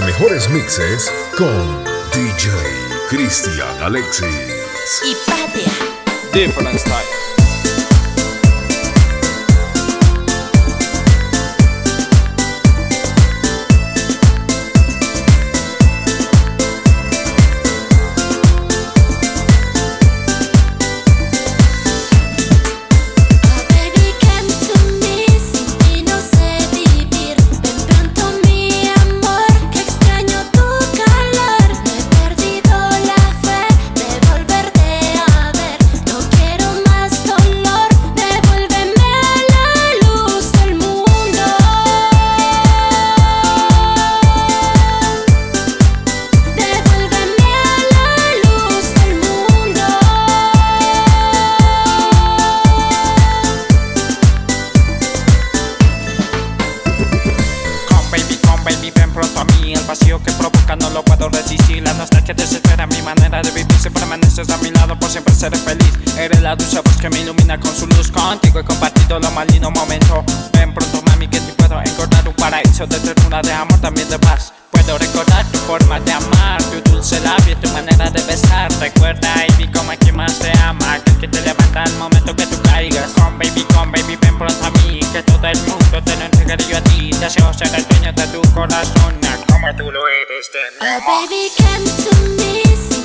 mejores mixes con DJ Cristian Alexis. Y patea. Different style. no entregaré yo a ti, deseo ser el dueño de tu corazón, como tú lo eres de mi amor. Oh baby, come to me.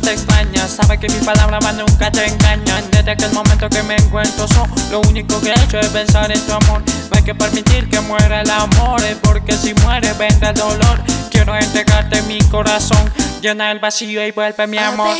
Te extraña. Sabe que mis palabras más nunca te engañan Desde aquel momento que me encuentro solo Lo único que he hecho es pensar en tu amor. No hay que permitir que muera el amor Porque si muere vendrá el dolor. Quiero entregarte mi corazón Llena el vacío y vuelve mi oh, amor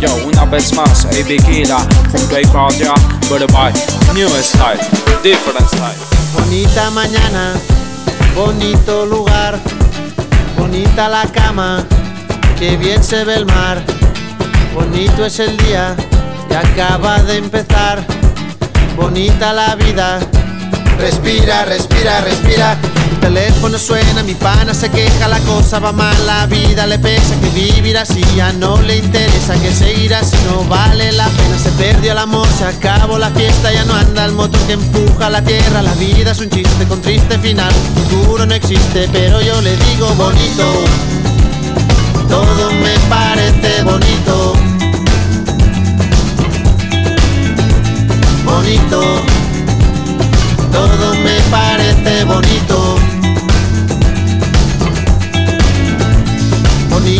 Yo, una vez más, AB Kira junto a Ipatia, but by new style, different style. Bonita mañana, bonito lugar, bonita la cama, que bien se ve el mar. Bonito es el día que acaba de empezar, bonita la vida. Respira, respira, respira teléfono suena, mi pana se queja, la cosa va mal, la vida le pesa, que vivir así ya no le interesa, que seguir así no vale la pena, se perdió el amor, se acabó la fiesta, ya no anda el motor que empuja la tierra, la vida es un chiste con triste final, futuro no existe, pero yo le digo bonito, todo me parece bonito. Bonito, todo me parece bonito.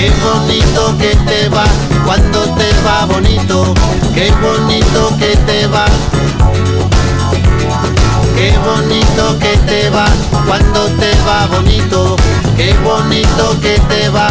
Qué bonito que te va cuando te va bonito. Qué bonito que te va. Qué bonito que te va cuando te va bonito. Qué bonito que te va.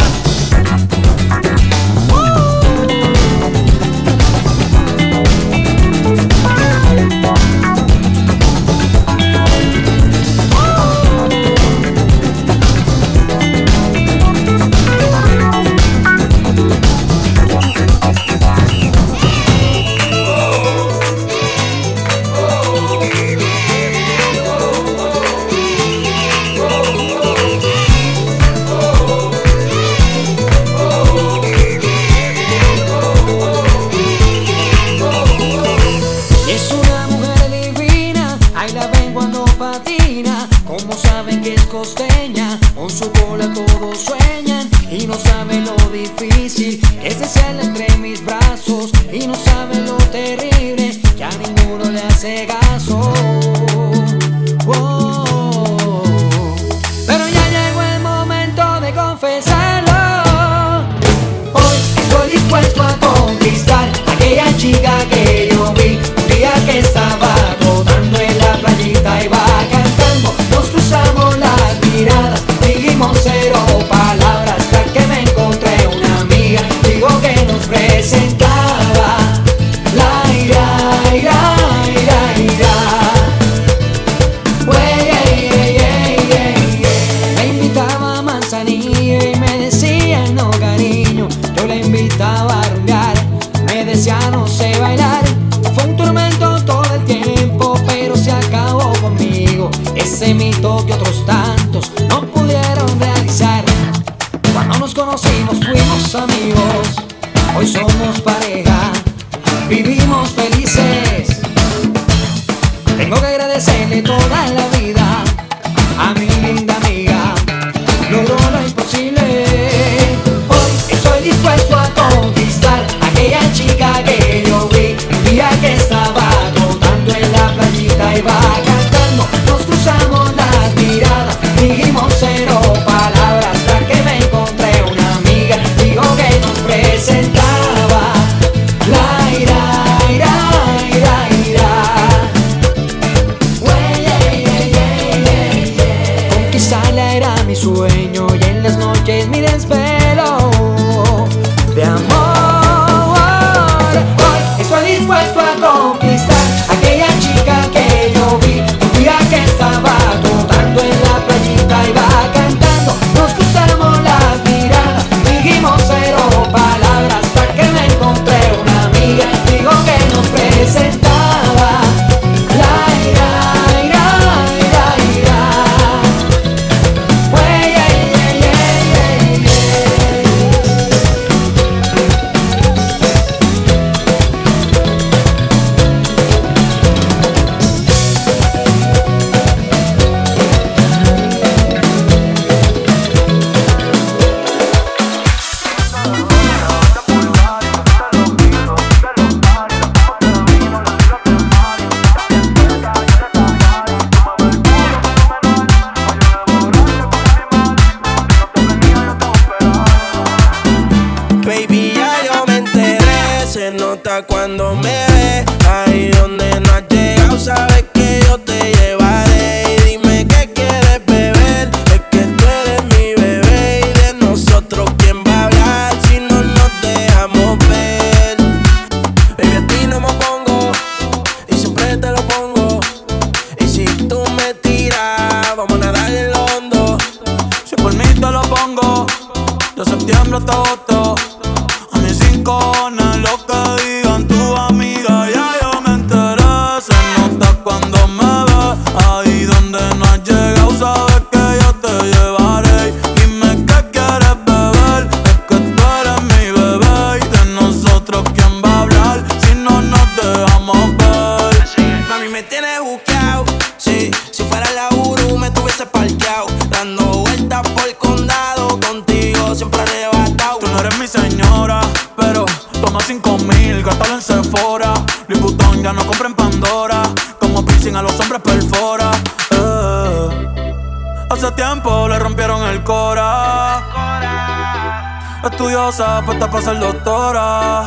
para ser doctora.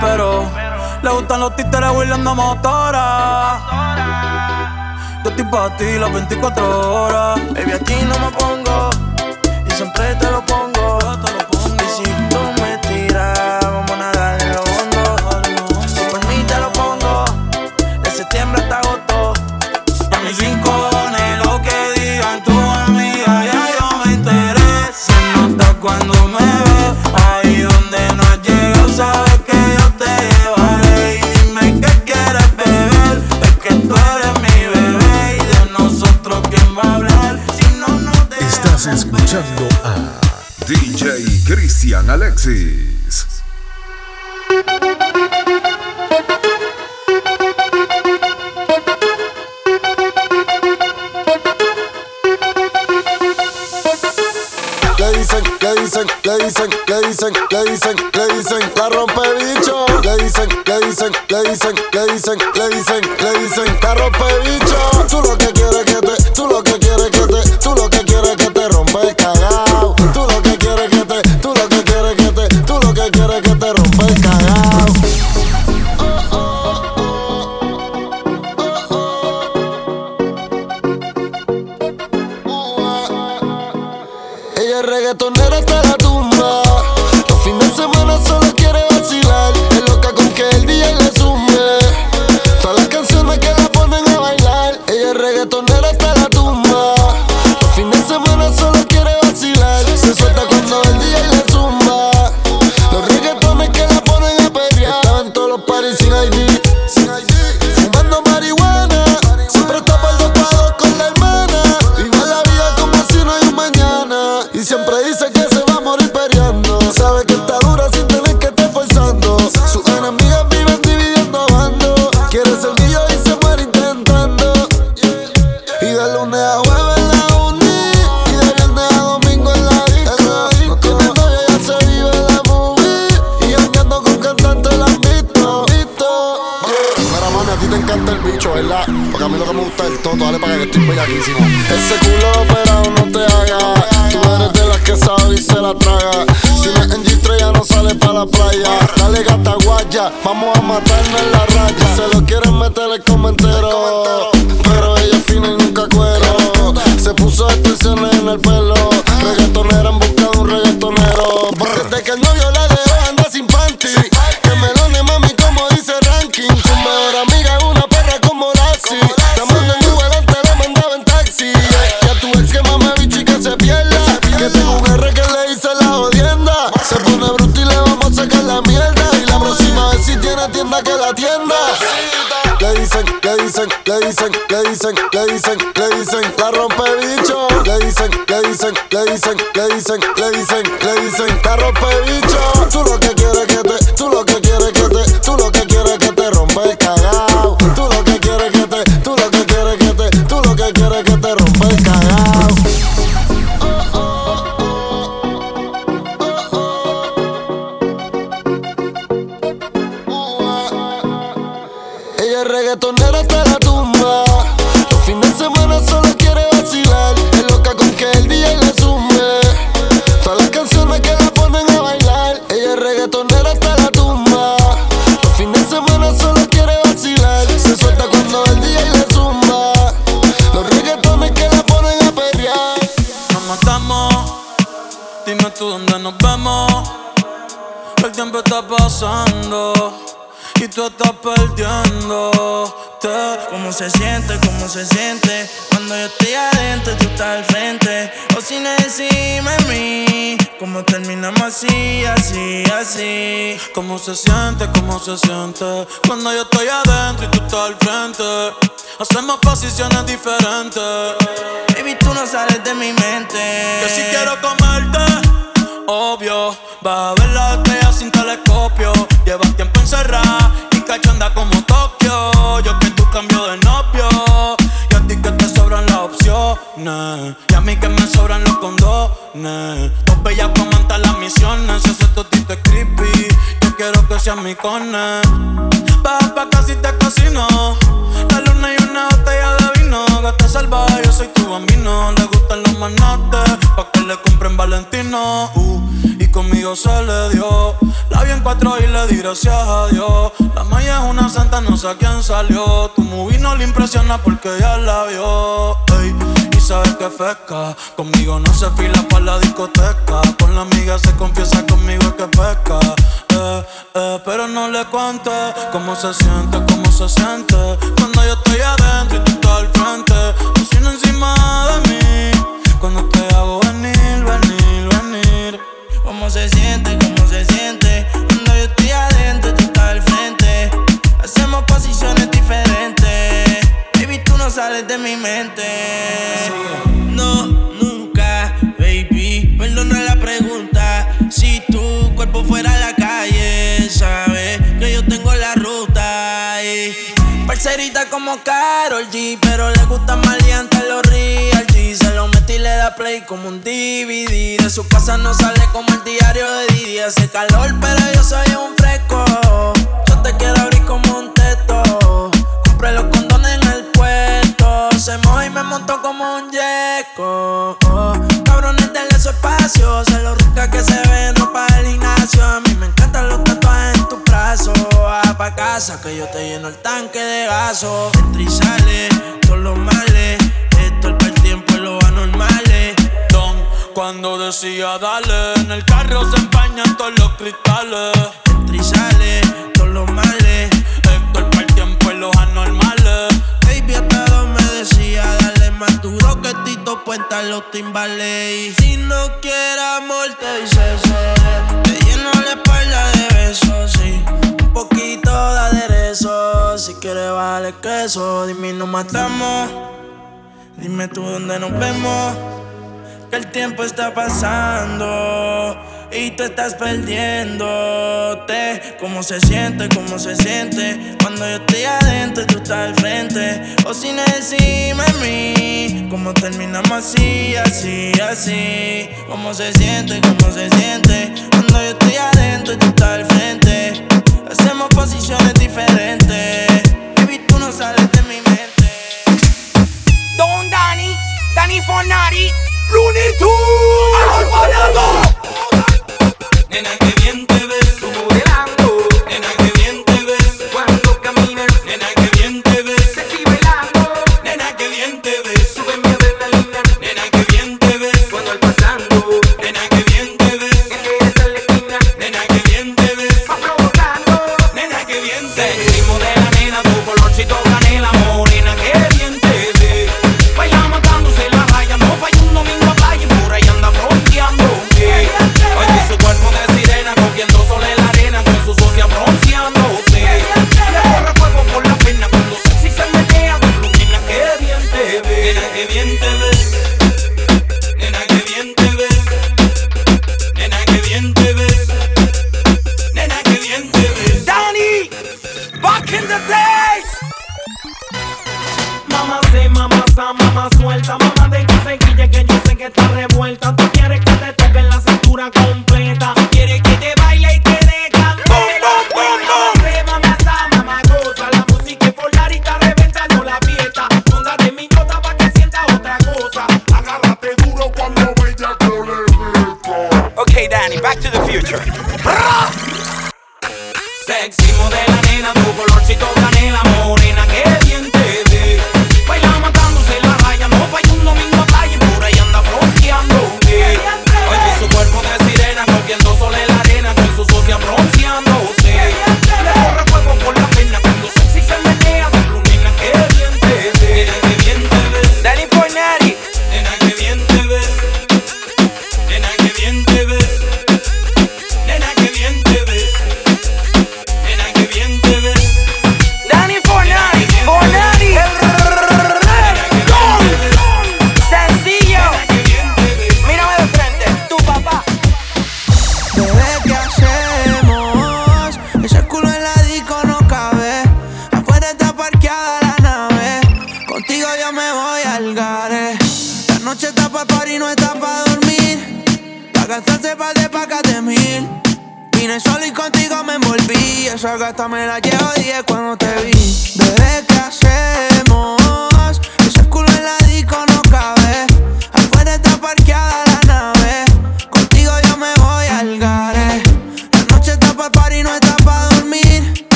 Pero le gustan los títeres huirleando motora. Yo estoy para ti las 24 horas. Baby, aquí no me pongo y siempre te lo pongo. Dicen, le dicen, le dicen, la rompe bicho. Le dicen, le dicen, le dicen, le dicen, le dicen, le dicen, la rompe bicho. Tú lo que quieres que te, tú lo que quieres que te, tú lo que quieres que te rompe el Le dicen, le dicen, le dicen, le dicen, le dicen, le dicen, la rompe bicho. Le dicen, le dicen, le dicen, le dicen, le dicen, le dicen, la rompe bicho. Tú lo que quieres que te, tú lo que quieres que te, tú lo que ¿Cómo se siente? ¿Cómo se siente? Cuando yo estoy adentro y tú estás al frente. Hacemos posiciones diferentes. Baby, tú no sales de mi mente. Que si quiero comerte, obvio. Vas a ver las estrellas sin telescopio. Llevas tiempo encerrada y cachonda como Tokio. Yo que tú cambio de novio. Y a mí que me sobran los condones. Dos bellas comentan las misiones. Ese totito es creepy. Yo quiero que seas mi cone. Baja pa' casi te cocino. La luna y una botella de vino. Gata salvaje, yo soy tu bambino. Le gustan los manotes. Pa' que le compren Valentino. Uh, y conmigo se le dio. La vi en cuatro y le di gracias a Dios. La maya es una santa, no sé a quién salió. Tu movie no le impresiona porque ya la vio. Sabes que pesca. Conmigo no se fila pa' la discoteca. Con la amiga se confiesa conmigo es que pesca. Eh, eh, pero no le cuente cómo se siente, cómo se siente. Cuando yo estoy adentro y tú estás al frente. Cocina encima de mí. Cuando te hago venir, venir, venir. ¿Cómo se siente? ¿Cómo se siente? Cuando yo estoy adentro, tú estás al frente. Hacemos posiciones diferentes no sales de mi mente. No, nunca, baby. Perdona la pregunta. Si tu cuerpo fuera a la calle, sabes que yo tengo la ruta. Y parcerita como Carol G, pero le gusta maleante los real G. Se lo metí y le da play como un DVD. De su casa no sale como el diario de Didi. Hace calor, pero yo soy un fresco. Yo te quiero abrir como un teto. monto como un yeco. Oh, cabrones, denle su espacio. Se lo rica que se ve en ropa del Ignacio. A mí me encantan los tatuajes en tus brazos. Baja ah, pa' casa que yo te lleno el tanque de gaso. Entra sale, todos los males. Esto es para el tiempo y los anormales. Don, cuando decía dale, en el carro se empañan todos los cristales. Entra sale, todos los males. Esto es para el tiempo y los anormales decía, dale más duro que Tito los timbales. Y si no quieres amor, te dice ser. Te lleno la espalda de besos, sí. Un poquito de aderezo. Si quieres, vale queso. Dime, nos matamos. Dime tú dónde nos vemos. Que el tiempo está pasando y tú estás perdiéndote. ¿Cómo se siente? ¿Cómo se siente? Cuando yo estoy adentro y tú estás al frente. O si no encima mí, ¿cómo terminamos así, así, así? ¿Cómo se siente? ¿Cómo se siente? Cuando yo estoy adentro y tú estás al frente. Hacemos posiciones diferentes. Baby, tú no sales de mi mente. Don Dani, Dani Fonari, Looney Tunes, Nena, que bien te ves. Back to the Future.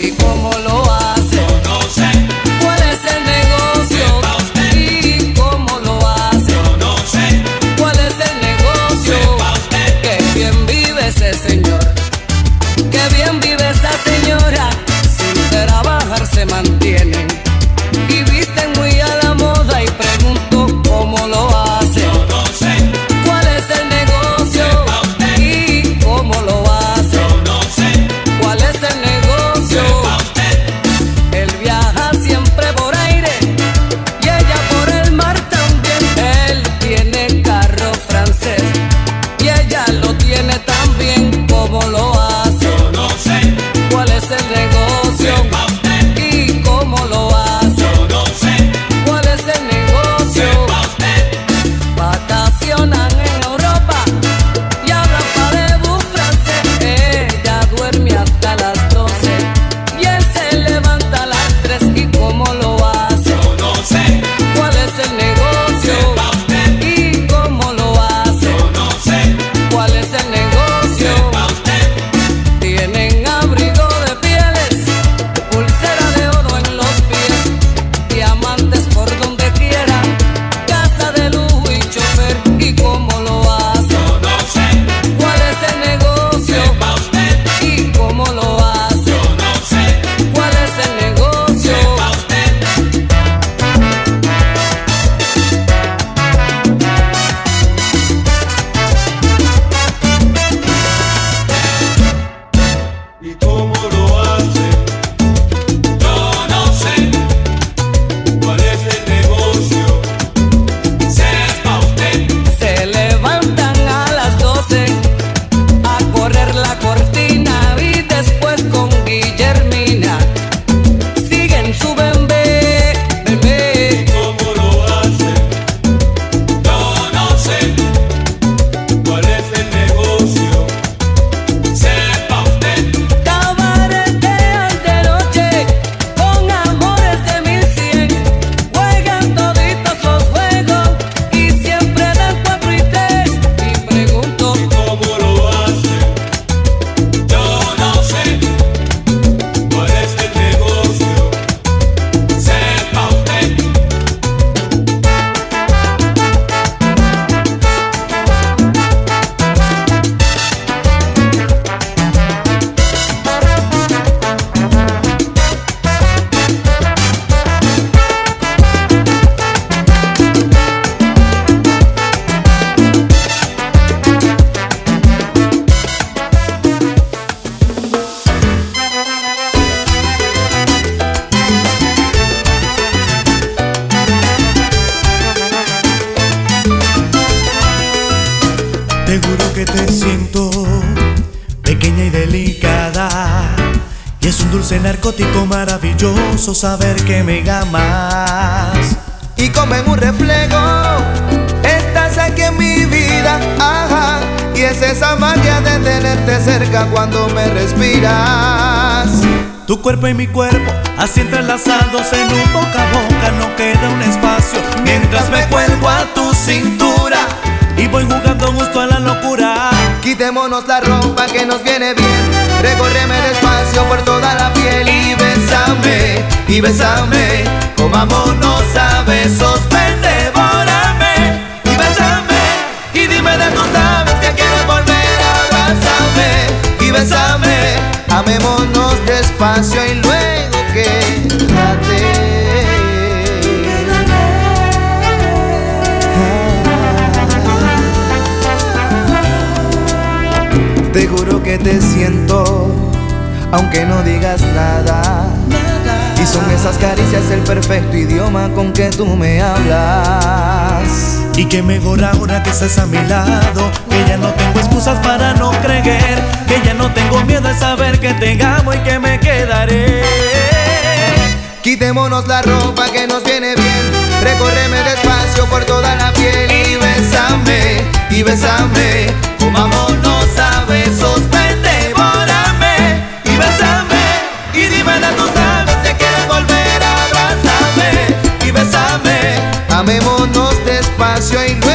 y cómo lo hago. Saber que me amas. Y como en un reflejo, estás aquí en mi vida, ajá. Y es esa magia de tenerte cerca cuando me respiras. Tu cuerpo y mi cuerpo, así entrelazados en un boca a boca, no queda un espacio. Mientras me cuelgo a tu cintura y voy jugando gusto a la locura. Quitémonos la ropa que nos viene bien. Recórreme despacio por toda la y bésame. Comámonos a besos, ven, devórame. Y bésame, y dime de tus labios que quieres volver a abrazarme. Y bésame, amémonos despacio y luego quédate. Te juro que te siento, aunque no digas nada. Y son esas caricias el perfecto idioma con que tú me hablas. Y que mejor ahora que estás a mi lado, que ya no tengo excusas para no creer, que ya no tengo miedo de saber que te amo y que me quedaré. Quitémonos la ropa que nos viene bien. Recórreme despacio por toda la piel y bésame, y bésame. Comámonos a besos, amémonos despacio y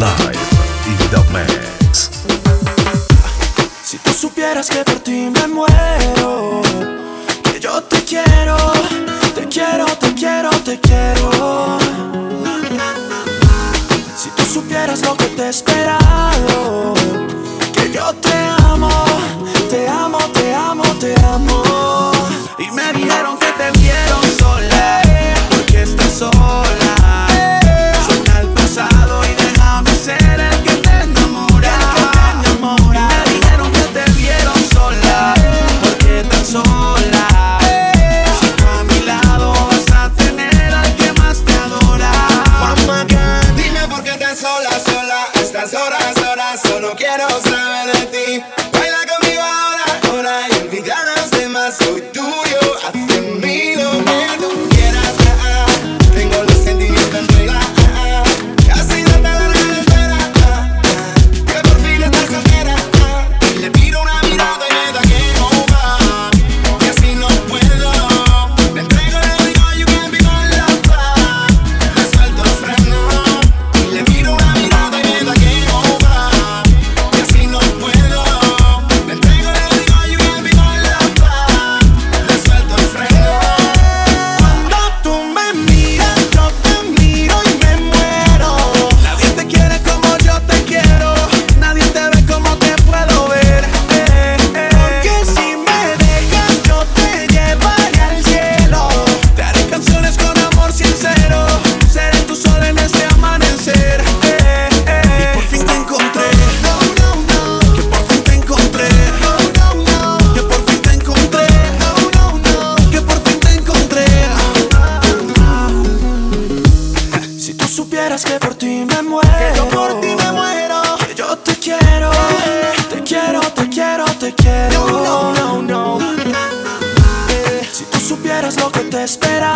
Live in the Si tú supieras que por ti me muero. quiero. No, no, no, no. Si tú supieras lo que te espera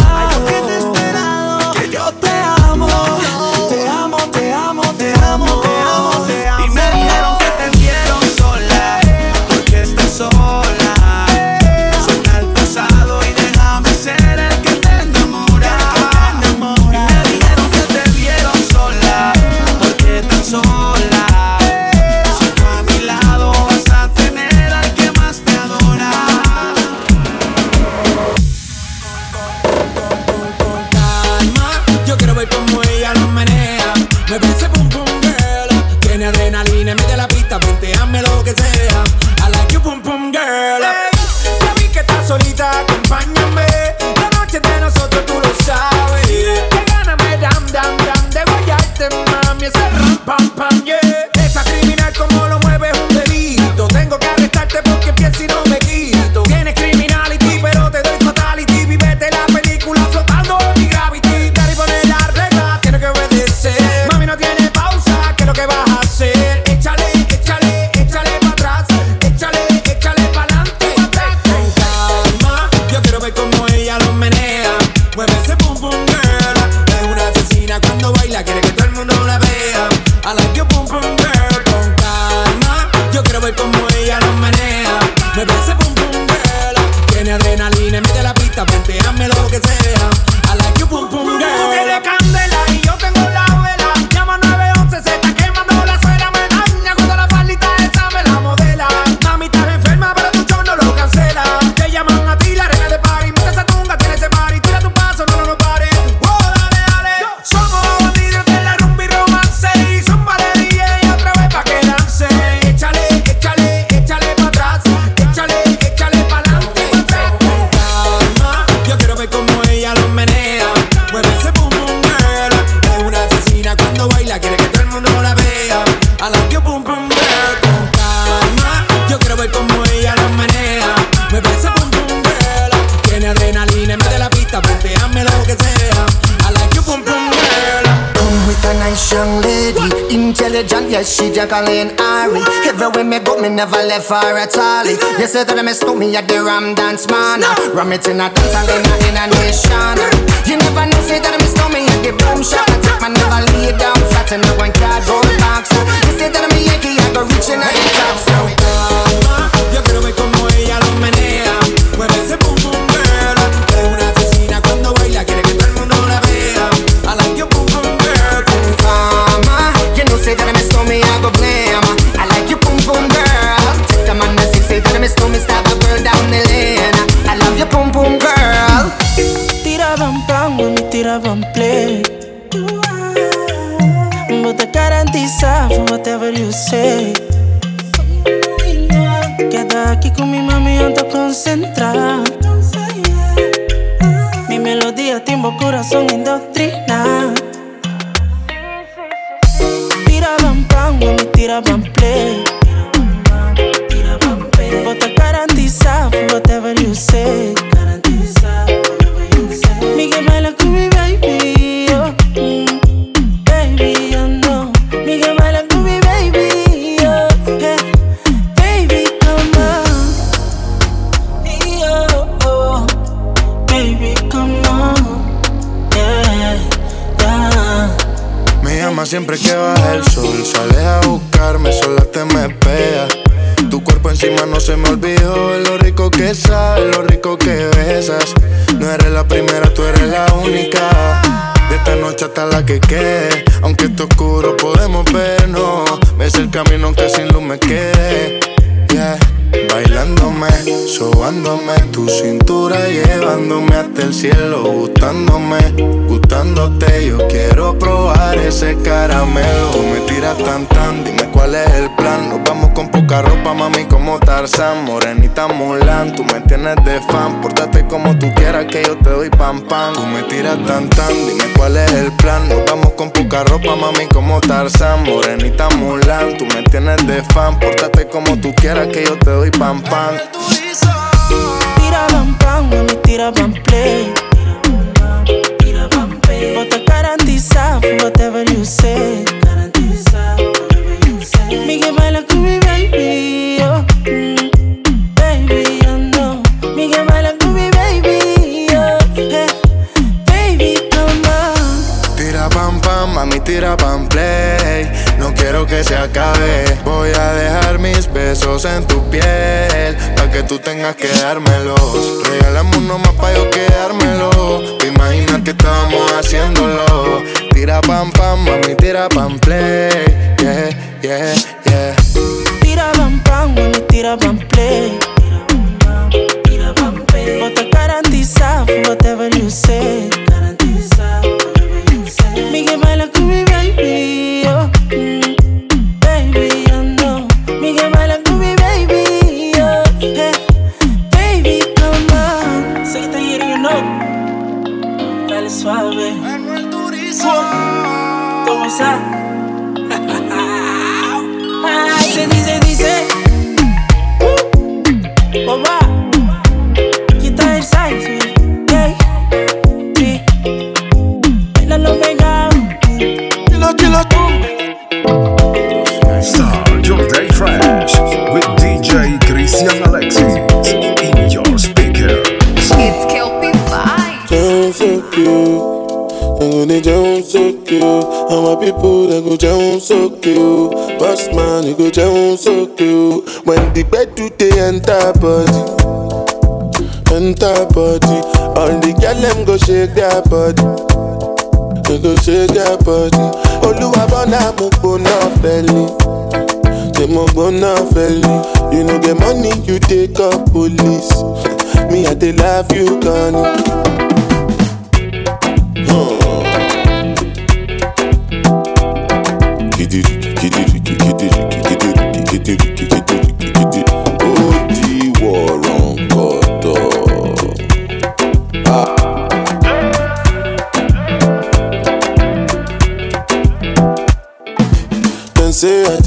a Colleen Ari. Everywhere me go, me never left for at all. You say that I miss me at the Ram Dance Man. No. Ram it in a dance and in a in a nation. You never know, say that I miss me at the boom shot. I take my never lay down flat in a one cardboard box. You say that I'm a Yankee, I go reaching out the top. So, you quiero ver como ella lo menea. never play. But I garantiza for whatever you say. Queda aquí con mi mami, ando concentrada. Mi melodía, timbo, corazón en camino que sin luz me quede. Yeah. Bailándome, sobándome tu cintura, llevándome hasta el cielo, gustándome, gustándote. Yo quiero probar ese caramelo. Me tiras tan tan, dime cuál es el plan. Nos vamos con poca ropa, mami, como Tarzán, morenita Mulan. Tú me tienes de fan, pórtate como tú quieras que yo te doy pam pam. Tú me tiras tan tan, dime cuál es el plan. Nos vamos con poca ropa, mami, como Tarzán, morenita Mulan. Tú me tienes de fan, pórtate como tú quieras que yo te doy pam pam. Tira pam pam, mami, tira pam play. Voy a dejar mis besos en tu piel. Pa' que tú tengas que dármelos. Regálame uno más pa' yo quedármelo. Te imaginar que estábamos haciéndolo. Tira pam pam, mami, tira pam play. Yeah, yeah, yeah. Tira pam pam, mami, tira pam play. Bota garantiza for whatever you say. Miguel Boss man, you go jump so cute. When the bed do they enter body, enter body. All the girl them go shake their body. They go shake their body. Oluwa bona mo gbona feli. Say mo gbona feli. You know get money, you take up police. Me I dey love you, Connie. Dem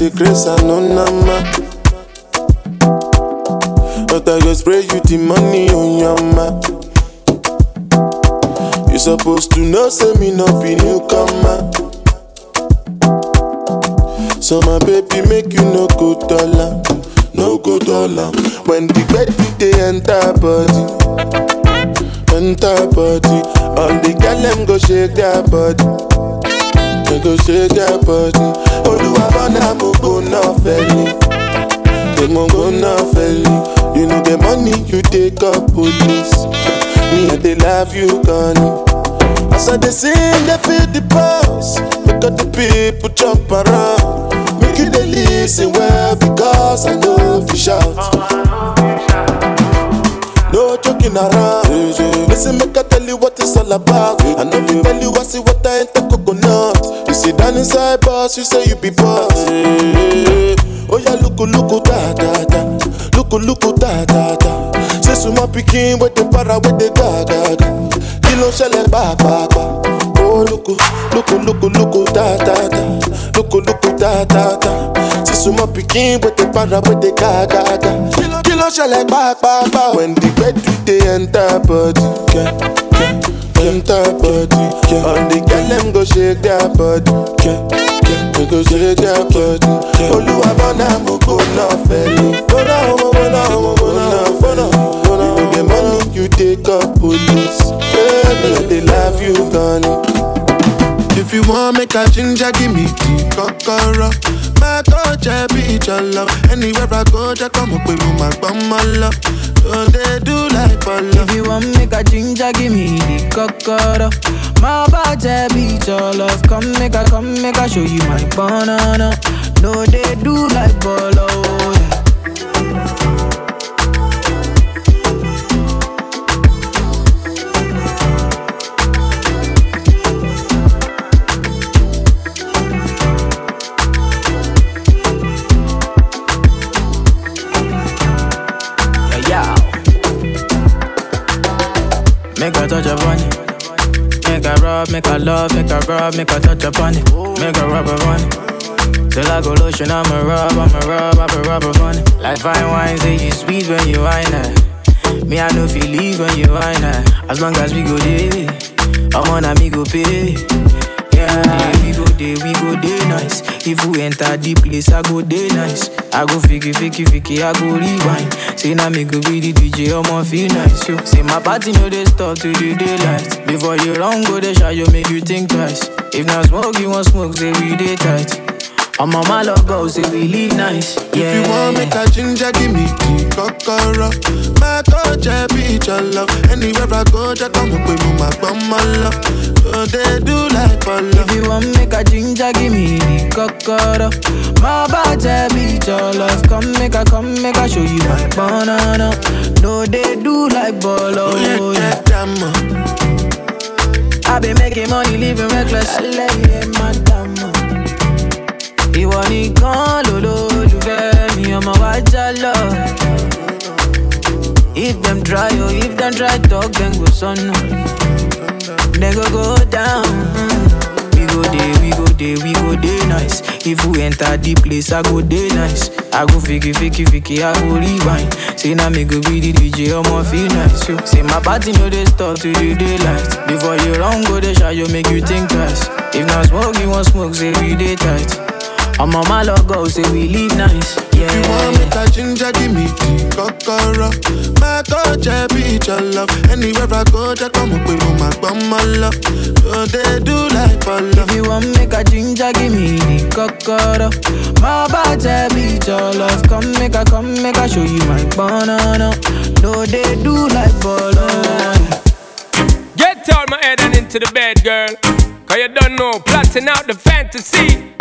I dey grace and no nama. But I go spray you the money on your ma. You supposed to know say me no be newcomer. So my baby make you no go dollar, no go dollar. When the bed dey enter body, enter body. All the girl them go shake their body, shake their body. Oluwa bona mo felly. You know the money you take up police. Me I dey love you, Connie. As I dey sing, they feel the pulse. Make all the people jump around. Make you dey listen well because I know you shout. No joking around. Listen, make I tell you what it's all about. I know you tell you I see what I ain't sit down inside boss, you say you be boss. Oh yeah, look, look, da da da. Look, look, da da da. Say so my pikin with the para with the ga ga ga. Kí ló ń ṣẹlẹ̀ pàápàá? Oh look, look, look, look, da da da. Look, look, da da da. Say so my pikin with the para with the ga. Kí ló- Kí ló ń ṣẹlẹ̀ pàápàá? When the bed dey enter body, yeah, yeah, enter body. Yeah. All the girl them go shake their body, yeah, yeah, they go shake their body. Olúwa bọ́nà mo kò náà fẹ́lẹ̀. Bọ́nà mo bọ́nà mo bọ́nà bọ́nà bọ́nà. You the money you take up police. Yeah, dey love you, Connie. If you want make a ginger, give me the kokoro. My coach, be your love. Anywhere I go, just come up with my bum, love. So they do like bolo. If you want make a ginger, give me the cocoa. My body beat your love. Come make a, come make a show you my banana. No, they do like. Yeah. Love, make a rub, make a touch upon it. Make a rub upon it. Till I go lotion, I'ma rub, I'ma rub, I'ma rub it. Like fine wine, say you sweet when you wine it. Me, I know feel leave when you wine it. As long as we go there, I'm on a me go pay. Yeah, we go there, we go there nice. If we enter the place, I go there nice. I go fiki, fiki, fiki, I go rewind. Say now me go be the DJ, I'ma feel nice. Yo. Say my party no they stop to the daylight. Before you long go the shot, you make you think twice. If not smoke, you want smoke, say we day tight. I'm on my logo, say we live nice. Yeah. If you want make a ginger, give me the kokoro. My coach, I be your love. Anywhere I go, just come up with my bum, love. So they do like bolo. If you want make a ginger, give me the cocoa. My body beat your love. Come make a, come make a show you my banana. No, they do like bolo. Oh, yeah, I been making money, living reckless. I lay in my. Ìwọ nìkan lolólùfẹ́ mi, ọmọ wa já lọ. If them try, oh, if them try talk, then go sọnù. Then go go down. We go day, we go day, we go day nice. If we enter the place, I go day nice. I go fiki, fiki, fiki, I go rewind. Say now me go be the DJ, I'ma feel nice. Yo. Say my party no they stop to the daylight. Before you run, go the shot, you make you think twice. If not smoke, you want smoke, say we day tight. I'm on my logo, say we live nice. Yeah. If you want make a ginger, give me the kokoro. My coach, I be your love. Anywhere I go, just come up with my bum, my love. So they do like bolo. If you want make a ginger, give me the cocoa. My body beat your love. Come make a, come make a show you my banana. No, they do like bolo. Get out my head and into the bed, girl. Cause you don't know, plotting out the fantasy.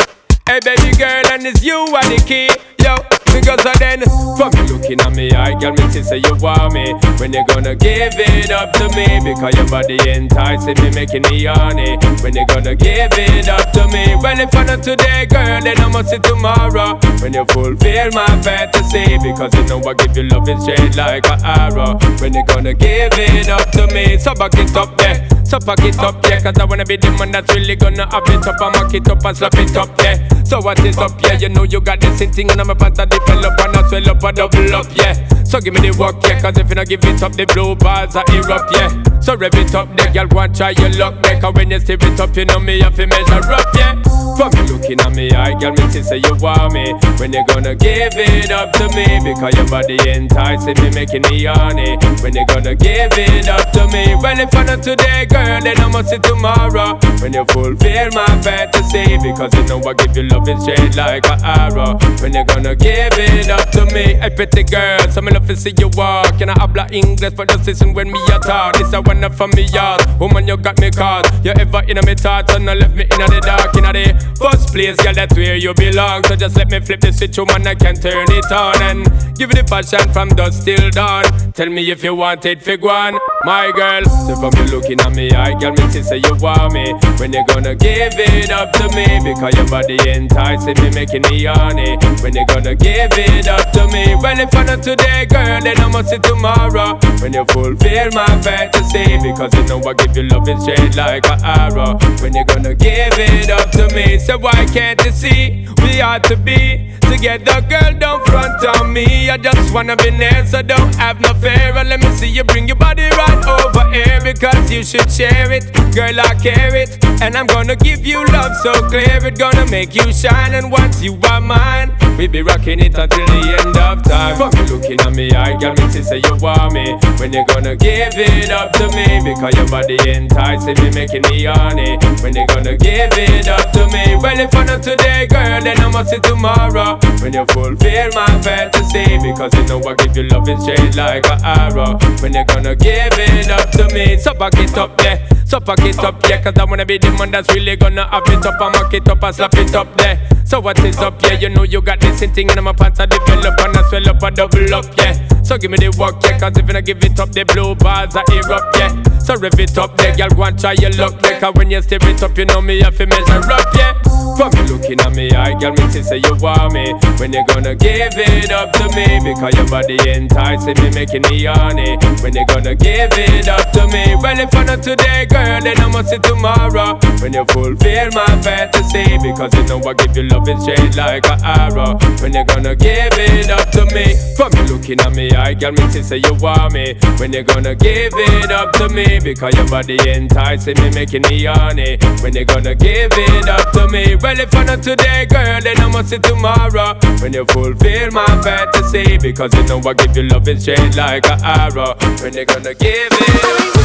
Hey, baby girl, and it's you are the key. Yo, because of then, from you looking at me, I girl, me see say you want me. When you gonna give it up to me? Because your body enticing me, making me horny. When you gonna give it up to me? Well, if I not today, girl, then I must see tomorrow. When you fulfill my fantasy, because you know I give you love is straight like an arrow. When you gonna give it up to me? So back it up there. So pack it up, yeah, cause I wanna be the man that's really gonna have it up and mock it up and slap it up, yeah. So what is up, yeah? You know you got this thing and I'm about to develop and I swell up and double up, yeah. So give me the work, yeah, cause if you not give it up, the blue bars are erupt, yeah. So rev it up, the girl want try your luck, yeah, cause when you stir it up, you know me have to measure up, yeah. From you looking at me, I girl, me see say you want me. When you gonna give it up to me? Because your body enticing me, making me horny. When you gonna give it up to me? Well, if I not today, girl, then I must see tomorrow. When you fulfill my fantasy, because you know I give you love is straight like an arrow. When you gonna give it up to me? Hey, pretty girl, so me love to see you walk. And I habla English, for just listen when me a talk. This a one from me yard. Woman, you got me caught. You ever in a me thoughts and I left me in the dark, in the first place, girl, that's where you belong. So just let me flip the switch, woman, I can turn it on and give you the passion from dusk till dawn. Tell me if you want it, fig one, my girl. So from you looking at me, I girl, me see say you want me. When you gonna give it up to me? Because your body enticing me, making me horny. When you gonna give it up to me? Well, if I not today, girl, then I must see tomorrow. When you fulfill my fantasy, because you know I give you love is straight like an arrow. When you gonna give it up to me? So why can't you see we ought to be together, girl? Don't front on me. I just wanna be near, so don't have no fear. And let me see you bring your body right over here because you should share it, girl. I care it, and I'm gonna give you love so clear. It gonna make you shine, and once you are mine, We be rocking it until the end of time. Fuck you looking at me, I got me to say you want me. When you gonna give it up to me? Because your body enticing me, making me horny. When you gonna give it up to me? Well, if I not today, girl, then I must see tomorrow. When you fulfill my fantasy, because you know I give you love is straight like an arrow. When you gonna give up to me? So back it up, yeah. So pack it up, yeah, cause I wanna be the man that's really gonna have it up and mock it up and slap it up there. So what is up, yeah? You know you got this thing in my pants, I develop and I swell up and double up, yeah. So give me the work, yeah, cause if not give it up, the blue bars are erupt, yeah. So rev it up, there, girl, go and try your luck, yeah, cause when you stir it up, you know me have to measure up, yeah. From you looking at me, I girl, me say you want me. When you gonna give it up to me? Because your body enticing me, making me horny. When you gonna give it up to me? Well, if I not today, girl, then I must see tomorrow. When you fulfill my fantasy, because you know I give you love is straight like an arrow. When you gonna give it up to me? From you looking at me, I girl, me to say you want me. When you gonna give it up to me? Because your body enticing me, making me horny. When you gonna give it up to me? Well, if I not today, girl, then I must see tomorrow. When you fulfill my fantasy, because you know I give you love is straight like an arrow. When you gonna give it?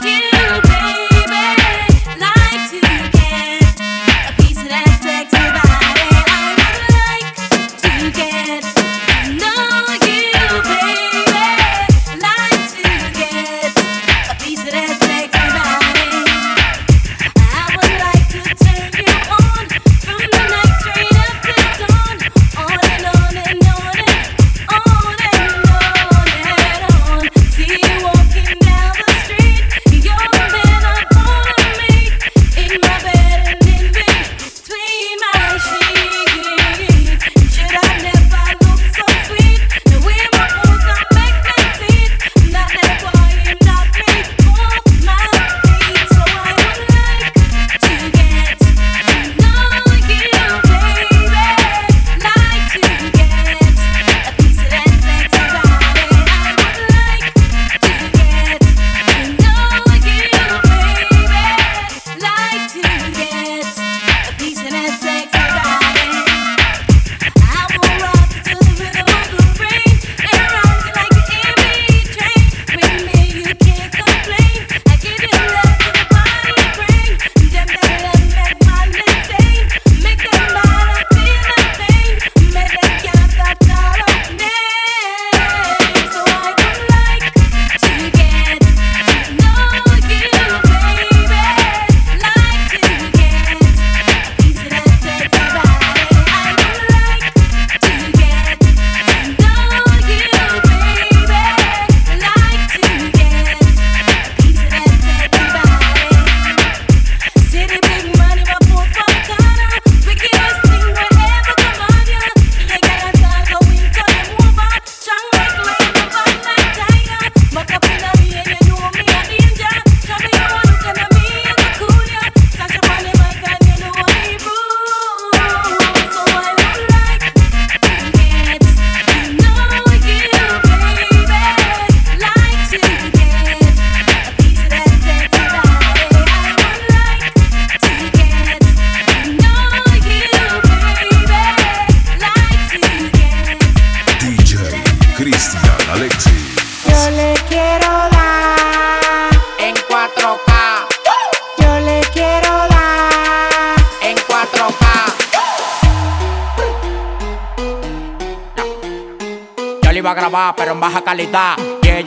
DJ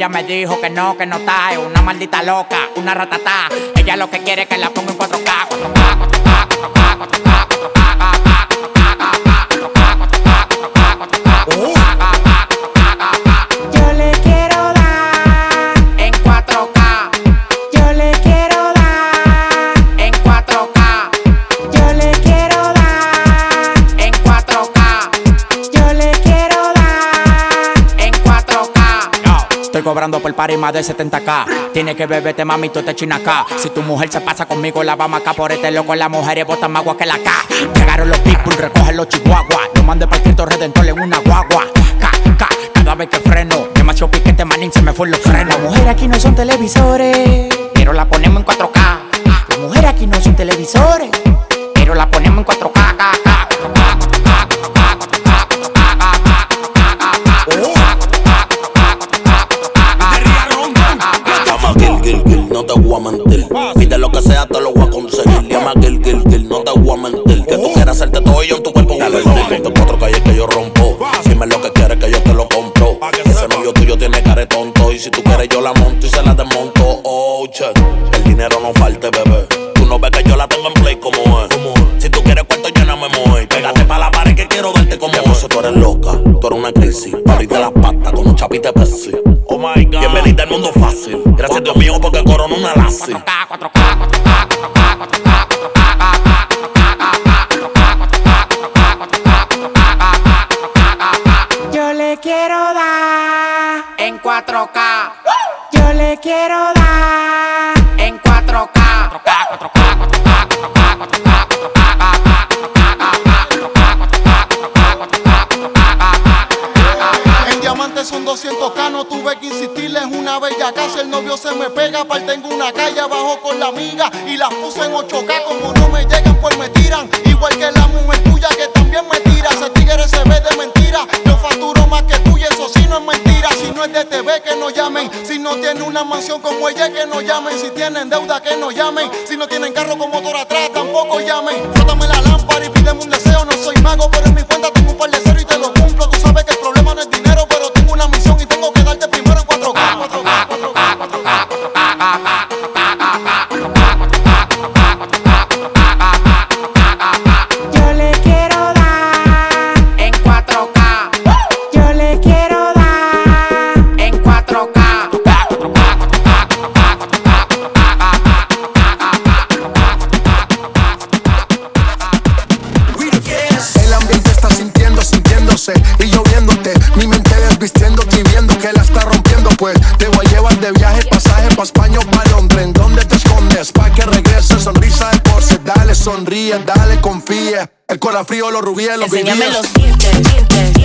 ella me dijo que no, que no está. Es una maldita loca, una ratatá. Ella lo que quiere es que la ponga en cobrando por party más de 70k. Tiene que beberte, mami, tú te china acá. Si tu mujer se pasa conmigo, la vamos acá por este loco. Las mujeres botan más agua que la K. Llegaron los people, recogen los chihuahuas. Lo mandé para el Cristo Redentor en una guagua. K, K, cada vez que freno. Demasiado piquete, manín, se me fue los frenos. Las mujeres aquí no son televisores Pero la ponemos en 4K. Las mujeres aquí no son televisores en tu cuerpo Dale no, cuatro calles que yo rompo. Si me lo que quieres que yo te lo compro. Ese novio tuyo tiene care tonto. Y si tú quieres yo la monto y se la desmonto. Oh, che, el dinero no falte, bebé. Tú no ves que yo la tengo en play como es. Si tú quieres cuento lléname, mujer Pégate pa' la pared que quiero darte como es. Tú eres loca, tú eres una crisis. Pariste las patas con un chapite Pepsi. Oh my God. Bienvenida al mundo fácil. Gracias Dios mío porque corona una lazi. no llamen sonríes, dale, confía. El corazón frío, los rubíes, los Enséñame los dientes, dientes.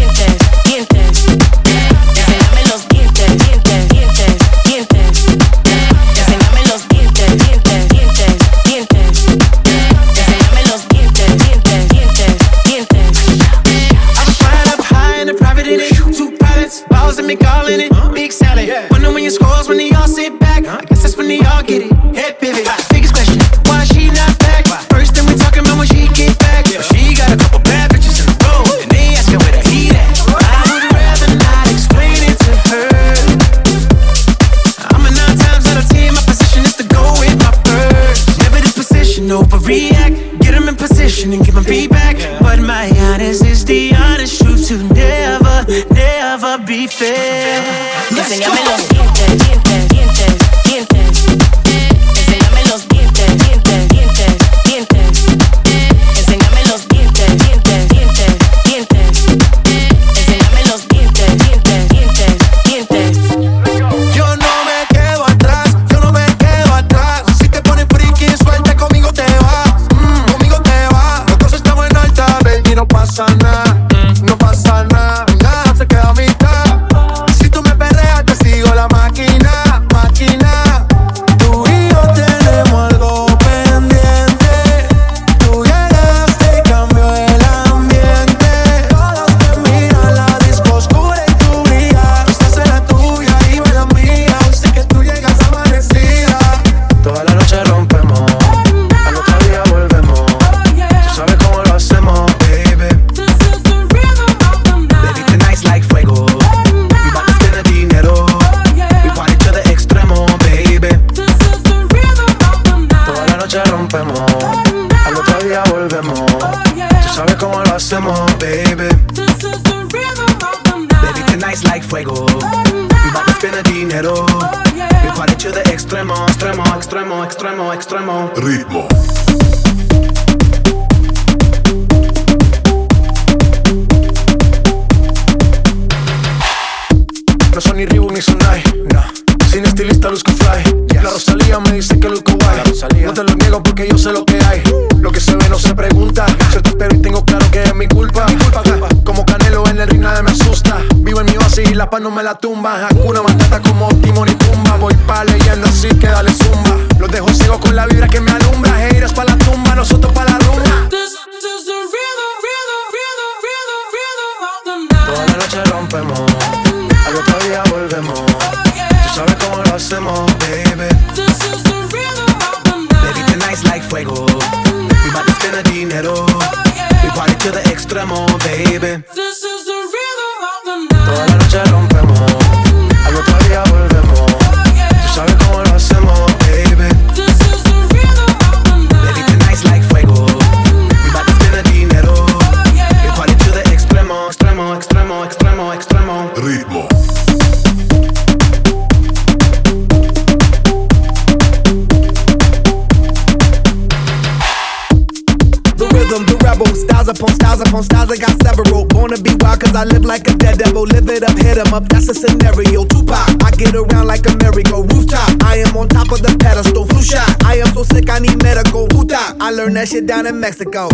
I live like a dead devil. Live it up, hit hit 'em up, that's a scenario. Tupac, I get around like a merry-go rooftop. I am on top of the pedestal, flu shot. I am so sick, I need medical. Puta, I learned that shit down in Mexico.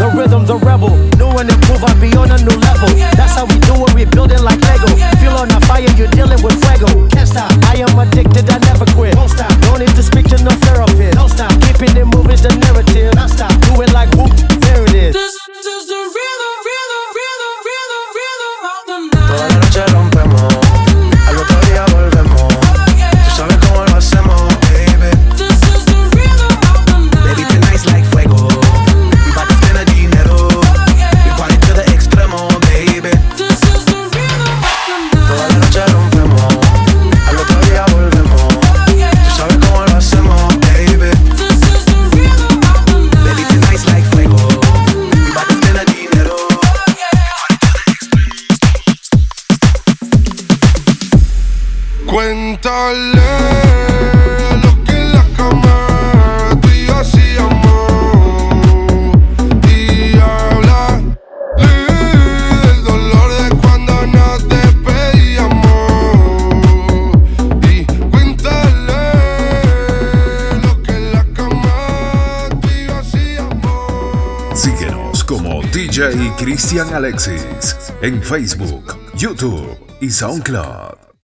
The rhythm, the rebel. New and improve, I be on a new level. That's how we do it, we building like Lego. Feel on a fire, you're dealing with fuego. Can't stop, I am addicted, I never quit. Won't stop, no need to speak to no therapist. Don't stop, keeping it moving's the narrative. Non stop, do it like whoop, there it is. This is the rhythm, rhythm, Toda la noche rompemos, Cuéntale lo que en la cama tú y yo hacíamos y habla del dolor de cuando nos despedíamos y cuéntale lo que en la cama tú y yo hacíamos. Síguenos como DJ Cristian Alexis en Facebook, YouTube y SoundCloud.